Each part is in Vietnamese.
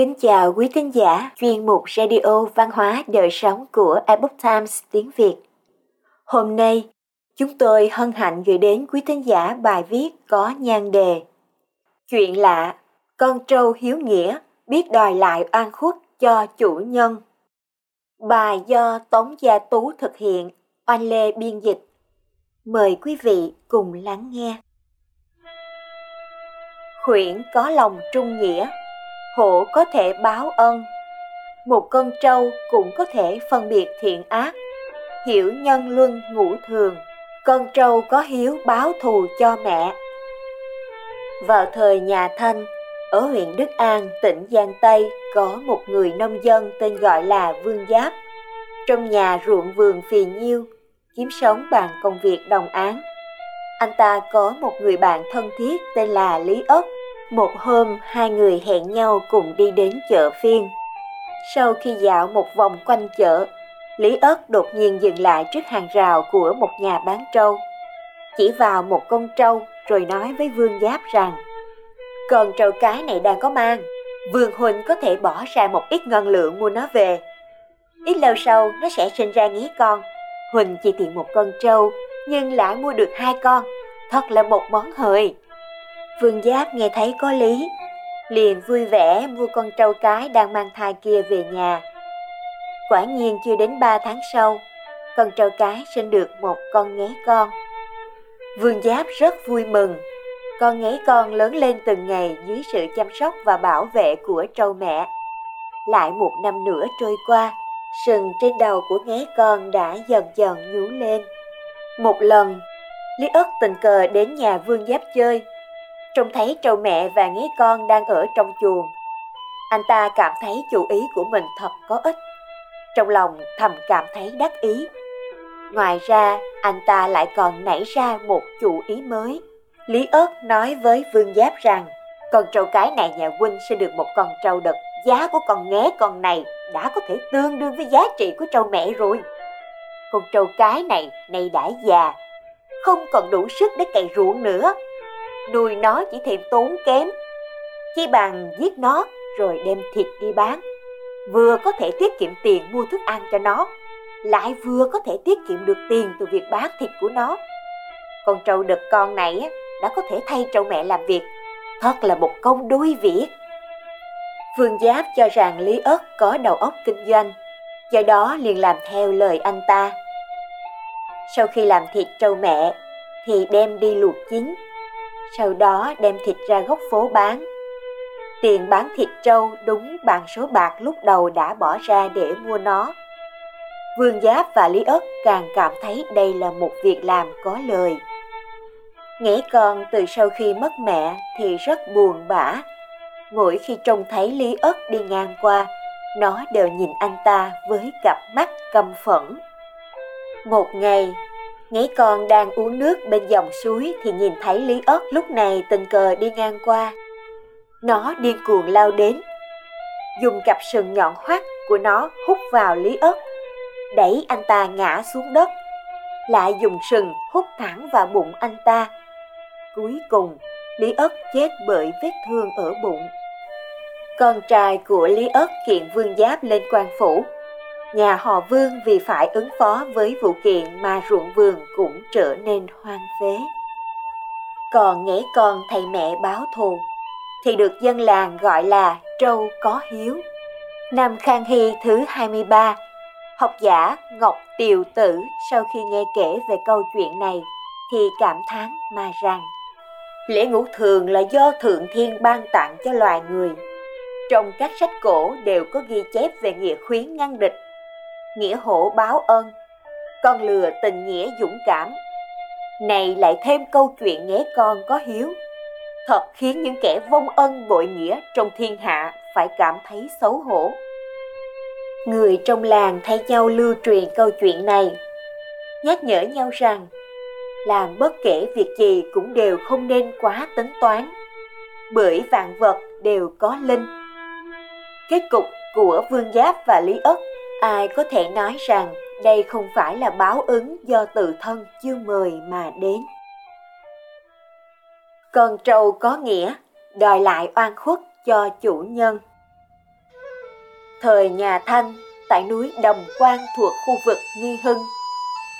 Kính chào quý thính giả chuyên mục Radio Văn hóa Đời Sống của Epoch Times tiếng Việt. Hôm nay, chúng tôi hân hạnh gửi đến quý thính giả bài viết có nhan đề Chuyện lạ, con trâu hiếu nghĩa biết đòi lại oan khuất cho chủ nhân. Bài do Tống Gia Tú thực hiện, Oanh Lê biên dịch. Mời quý vị cùng lắng nghe. Khuyển có lòng trung nghĩa, hổ có thể báo ân. Một con trâu cũng có thể phân biệt thiện ác, hiểu nhân luân ngũ thường. Con trâu có hiếu báo thù cho mẹ. Vào thời nhà Thanh, ở huyện Đức An, tỉnh Giang Tây, có một người nông dân tên gọi là Vương Giáp. Trong nhà ruộng vườn phì nhiêu, kiếm sống bằng công việc đồng án. Anh ta có một người bạn thân thiết tên là Lý Ất. Một hôm, hai người hẹn nhau cùng đi đến chợ phiên. Sau khi dạo một vòng quanh chợ, Lý ớt đột nhiên dừng lại trước hàng rào của một nhà bán trâu. Chỉ vào một con trâu rồi nói với Vương Giáp rằng Con trâu cái này đang có mang, Vương Huynh có thể bỏ ra một ít ngân lượng mua nó về. Ít lâu sau nó sẽ sinh ra nghé con. Huỳnh chỉ tìm một con trâu nhưng lại mua được hai con, thật là một món hời. Vương Giáp nghe thấy có lý, liền vui vẻ mua con trâu cái đang mang thai kia về nhà. Quả nhiên chưa đến ba tháng sau, con trâu cái sinh được một con nghé con. Vương Giáp rất vui mừng, con nghé con lớn lên từng ngày dưới sự chăm sóc và bảo vệ của trâu mẹ. Lại một năm nữa trôi qua, sừng trên đầu của nghé con đã dần dần nhú lên. Một lần, Lý ất tình cờ đến nhà Vương Giáp chơi, trông thấy trâu mẹ và nghé con đang ở trong chuồng. Anh ta cảm thấy chủ ý của mình thật có ích. Trong lòng thầm cảm thấy đắc ý. Ngoài ra, anh ta lại còn nảy ra một chủ ý mới. Lý ớt nói với Vương Giáp rằng, con trâu cái này nhà huynh sẽ được một con trâu đực. Giá của con nghé con này đã có thể tương đương với giá trị của trâu mẹ rồi. Con trâu cái này nay đã già, không còn đủ sức để cày ruộng nữa nuôi nó chỉ thêm tốn kém. Chi bằng giết nó rồi đem thịt đi bán, vừa có thể tiết kiệm tiền mua thức ăn cho nó, lại vừa có thể tiết kiệm được tiền từ việc bán thịt của nó. Con trâu đực con này đã có thể thay trâu mẹ làm việc, thật là một công đôi việc. Phương Giáp cho rằng Lý Ất có đầu óc kinh doanh, do đó liền làm theo lời anh ta. Sau khi làm thịt trâu mẹ thì đem đi luộc chín sau đó đem thịt ra góc phố bán. Tiền bán thịt trâu đúng bằng số bạc lúc đầu đã bỏ ra để mua nó. Vương Giáp và Lý Ất càng cảm thấy đây là một việc làm có lời. Nghĩ con từ sau khi mất mẹ thì rất buồn bã. Mỗi khi trông thấy Lý Ất đi ngang qua, nó đều nhìn anh ta với cặp mắt căm phẫn. Một ngày, Nghĩ con đang uống nước bên dòng suối thì nhìn thấy Lý ớt lúc này tình cờ đi ngang qua. Nó điên cuồng lao đến, dùng cặp sừng nhọn hoắt của nó hút vào Lý ớt, đẩy anh ta ngã xuống đất, lại dùng sừng hút thẳng vào bụng anh ta. Cuối cùng, Lý ớt chết bởi vết thương ở bụng. Con trai của Lý ớt kiện vương giáp lên quan phủ, nhà họ Vương vì phải ứng phó với vụ kiện mà ruộng vườn cũng trở nên hoang phế. Còn nghĩ con thầy mẹ báo thù, thì được dân làng gọi là trâu có hiếu. Năm Khang Hy thứ 23, học giả Ngọc Tiều Tử sau khi nghe kể về câu chuyện này thì cảm thán mà rằng lễ ngũ thường là do thượng thiên ban tặng cho loài người trong các sách cổ đều có ghi chép về nghĩa khuyến ngăn địch nghĩa hổ báo ân, con lừa tình nghĩa dũng cảm. Này lại thêm câu chuyện nhé con có hiếu, thật khiến những kẻ vong ân bội nghĩa trong thiên hạ phải cảm thấy xấu hổ. Người trong làng thay nhau lưu truyền câu chuyện này, nhắc nhở nhau rằng làm bất kể việc gì cũng đều không nên quá tính toán, bởi vạn vật đều có linh. Kết cục của Vương Giáp và Lý Ất ai có thể nói rằng đây không phải là báo ứng do tự thân chưa mời mà đến con trâu có nghĩa đòi lại oan khuất cho chủ nhân Thời nhà Thanh, tại núi Đồng Quan thuộc khu vực Nghi Hưng,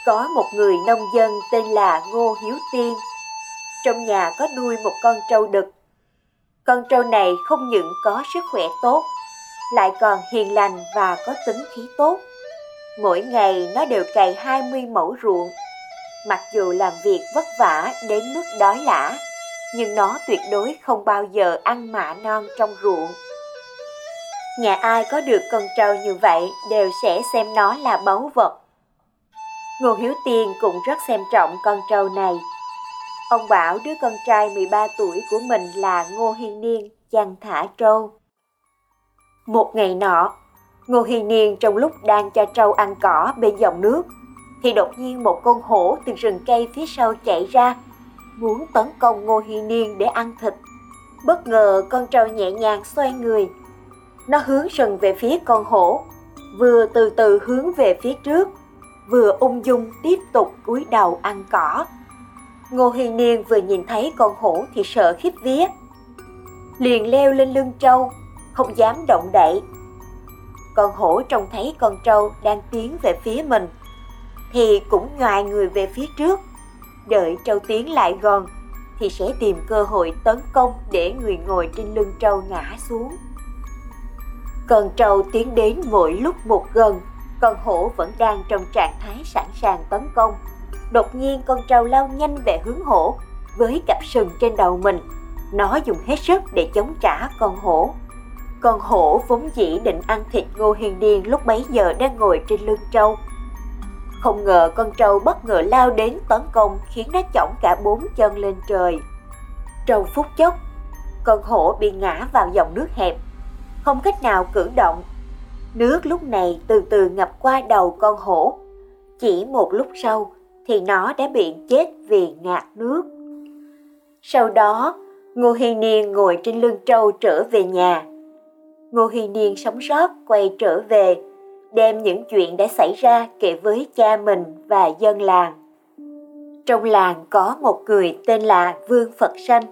có một người nông dân tên là Ngô Hiếu Tiên. Trong nhà có nuôi một con trâu đực. Con trâu này không những có sức khỏe tốt, lại còn hiền lành và có tính khí tốt. Mỗi ngày nó đều cày 20 mẫu ruộng. Mặc dù làm việc vất vả đến mức đói lả, nhưng nó tuyệt đối không bao giờ ăn mạ non trong ruộng. Nhà ai có được con trâu như vậy đều sẽ xem nó là báu vật. Ngô Hiếu Tiên cũng rất xem trọng con trâu này. Ông bảo đứa con trai 13 tuổi của mình là Ngô Hiên Niên chăn thả trâu. Một ngày nọ, Ngô Hy Niên trong lúc đang cho trâu ăn cỏ bên dòng nước, thì đột nhiên một con hổ từ rừng cây phía sau chạy ra, muốn tấn công Ngô Hy Niên để ăn thịt. Bất ngờ con trâu nhẹ nhàng xoay người. Nó hướng sừng về phía con hổ, vừa từ từ hướng về phía trước, vừa ung dung tiếp tục cúi đầu ăn cỏ. Ngô Hy Niên vừa nhìn thấy con hổ thì sợ khiếp vía. Liền leo lên lưng trâu, không dám động đậy. Con hổ trông thấy con trâu đang tiến về phía mình, thì cũng ngoài người về phía trước. Đợi trâu tiến lại gần, thì sẽ tìm cơ hội tấn công để người ngồi trên lưng trâu ngã xuống. Con trâu tiến đến mỗi lúc một gần, con hổ vẫn đang trong trạng thái sẵn sàng tấn công. Đột nhiên con trâu lao nhanh về hướng hổ, với cặp sừng trên đầu mình. Nó dùng hết sức để chống trả con hổ. Con hổ vốn dĩ định ăn thịt Ngô Hiền Điền lúc bấy giờ đang ngồi trên lưng trâu. Không ngờ con trâu bất ngờ lao đến tấn công khiến nó chỏng cả bốn chân lên trời. Trong phút chốc, con hổ bị ngã vào dòng nước hẹp, không cách nào cử động. Nước lúc này từ từ ngập qua đầu con hổ. Chỉ một lúc sau thì nó đã bị chết vì ngạt nước. Sau đó, Ngô Hiền Niên ngồi trên lưng trâu trở về nhà. Ngô Huy Niên sống sót quay trở về, đem những chuyện đã xảy ra kể với cha mình và dân làng. Trong làng có một người tên là Vương Phật Sanh.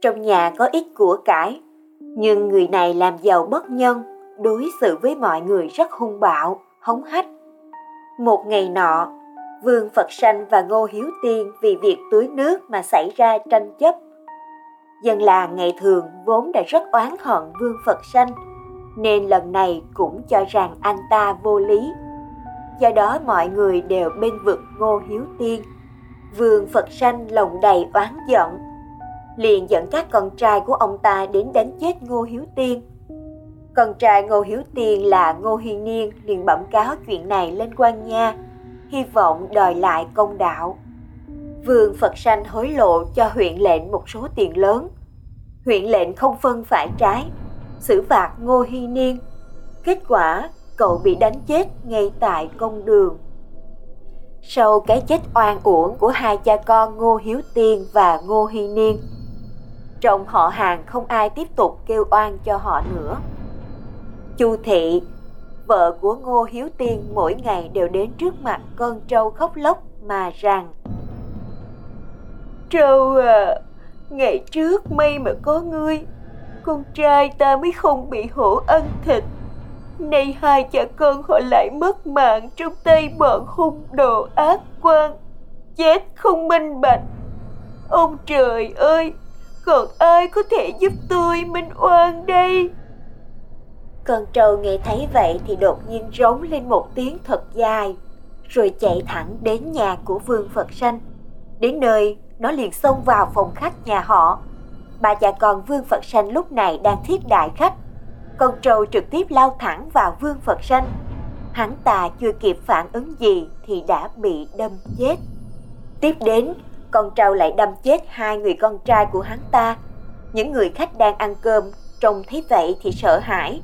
Trong nhà có ít của cải, nhưng người này làm giàu bất nhân, đối xử với mọi người rất hung bạo, hống hách. Một ngày nọ, Vương Phật Sanh và Ngô Hiếu Tiên vì việc tưới nước mà xảy ra tranh chấp. Dân làng ngày thường vốn đã rất oán hận Vương Phật Sanh, nên lần này cũng cho rằng anh ta vô lý. Do đó mọi người đều bên vực Ngô Hiếu Tiên. Vương Phật Sanh lòng đầy oán giận, liền dẫn các con trai của ông ta đến đánh chết Ngô Hiếu Tiên. Con trai Ngô Hiếu Tiên là Ngô Hiên Niên liền bẩm cáo chuyện này lên quan nha, hy vọng đòi lại công đạo. Vương Phật Sanh hối lộ cho huyện lệnh một số tiền lớn. Huyện lệnh không phân phải trái, xử phạt Ngô Hy Niên. Kết quả, cậu bị đánh chết ngay tại công đường. Sau cái chết oan uổng của hai cha con Ngô Hiếu Tiên và Ngô Hy Niên, trong họ hàng không ai tiếp tục kêu oan cho họ nữa. Chu Thị vợ của Ngô Hiếu Tiên mỗi ngày đều đến trước mặt con trâu khóc lóc mà rằng Trâu à, ngày trước may mà có ngươi, con trai ta mới không bị hổ ăn thịt. Nay hai cha con họ lại mất mạng trong tay bọn hung đồ ác quan, chết không minh bạch. Ông trời ơi, còn ai có thể giúp tôi minh oan đây? Con trâu nghe thấy vậy thì đột nhiên rống lên một tiếng thật dài, rồi chạy thẳng đến nhà của Vương Phật Sanh. Đến nơi, nó liền xông vào phòng khách nhà họ. Bà già con Vương Phật Sanh lúc này đang tiếp đại khách. Con trâu trực tiếp lao thẳng vào Vương Phật Sanh. Hắn ta chưa kịp phản ứng gì thì đã bị đâm chết. Tiếp đến, con trâu lại đâm chết hai người con trai của hắn ta. Những người khách đang ăn cơm trông thấy vậy thì sợ hãi,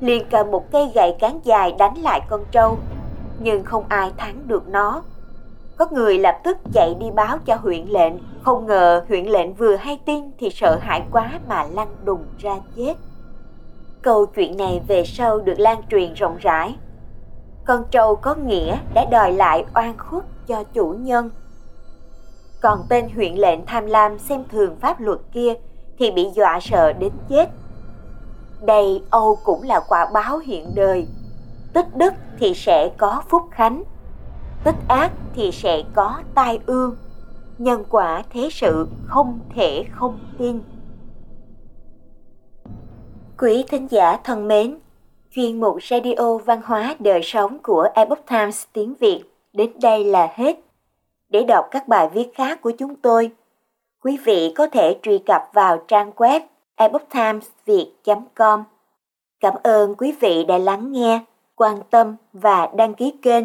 liền cầm một cây gậy cán dài đánh lại con trâu, nhưng không ai thắng được nó. Có người lập tức chạy đi báo cho huyện lệnh, không ngờ huyện lệnh vừa hay tin thì sợ hãi quá mà lăn đùng ra chết. Câu chuyện này về sau được lan truyền rộng rãi. Con trâu có nghĩa đã đòi lại oan khuất cho chủ nhân. Còn tên huyện lệnh tham lam xem thường pháp luật kia thì bị dọa sợ đến chết Đây Âu cũng là quả báo hiện đời. Tích đức thì sẽ có phúc khánh, tích ác thì sẽ có tai ương. Nhân quả thế sự không thể không tin. Quý thính giả thân mến, chuyên mục Radio Văn hóa Đời Sống của Epoch Times tiếng Việt đến đây là hết. Để đọc các bài viết khác của chúng tôi, quý vị có thể truy cập vào trang web epochtimesviet.com. Cảm ơn quý vị đã lắng nghe, quan tâm và đăng ký kênh.